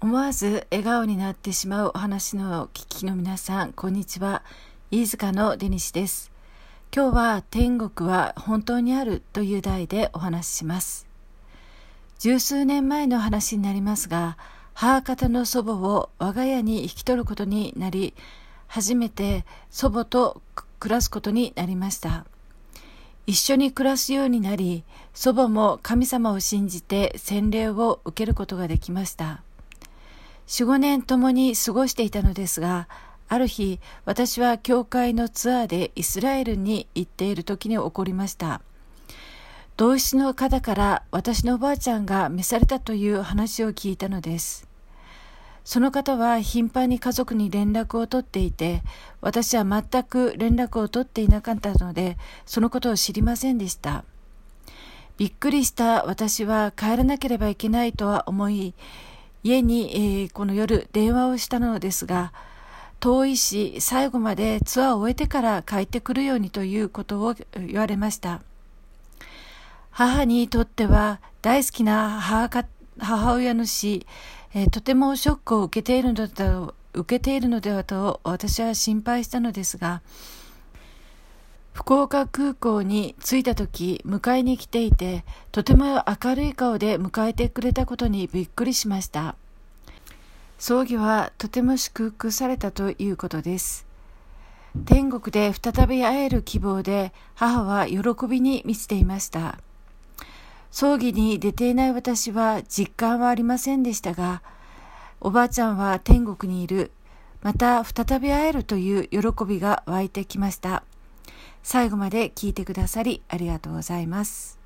思わず笑顔になってしまうお話の聞きの皆さん、こんにちは。飯塚のデニシです。今日は天国は本当にあるという題でお話しします。十数年前の話になりますが、母方の祖母を我が家に引き取ることになり、初めて祖母と暮らすことになりました。一緒に暮らすようになり、祖母も神様を信じて洗礼を受けることができました。4、5年共に過ごしていたのですが、ある日、私は教会のツアーでイスラエルに行っている時に起こりました。同室の方から私のおばあちゃんが召されたという話を聞いたのです。その方は頻繁に家族に連絡を取っていて、私は全く連絡を取っていなかったので、そのことを知りませんでした。びっくりした私は帰らなければいけないとは思い、家に、えー、この夜電話をしたのですが、遠いし最後までツアーを終えてから帰ってくるようにということを言われました。母にとっては大好きな母母親の死、えー、とてもショックを受けているのだ受けているのではと私は心配したのですが、福岡空港に着いた時、迎えに来ていて、とても明るい顔で迎えてくれたことにびっくりしました。葬儀はとても祝福されたということです。天国で再び会える希望で母は喜びに満ちていました。葬儀に出ていない私は実感はありませんでしたが、おばあちゃんは天国にいる、また再び会えるという喜びが湧いてきました。最後まで聞いてくださりありがとうございます。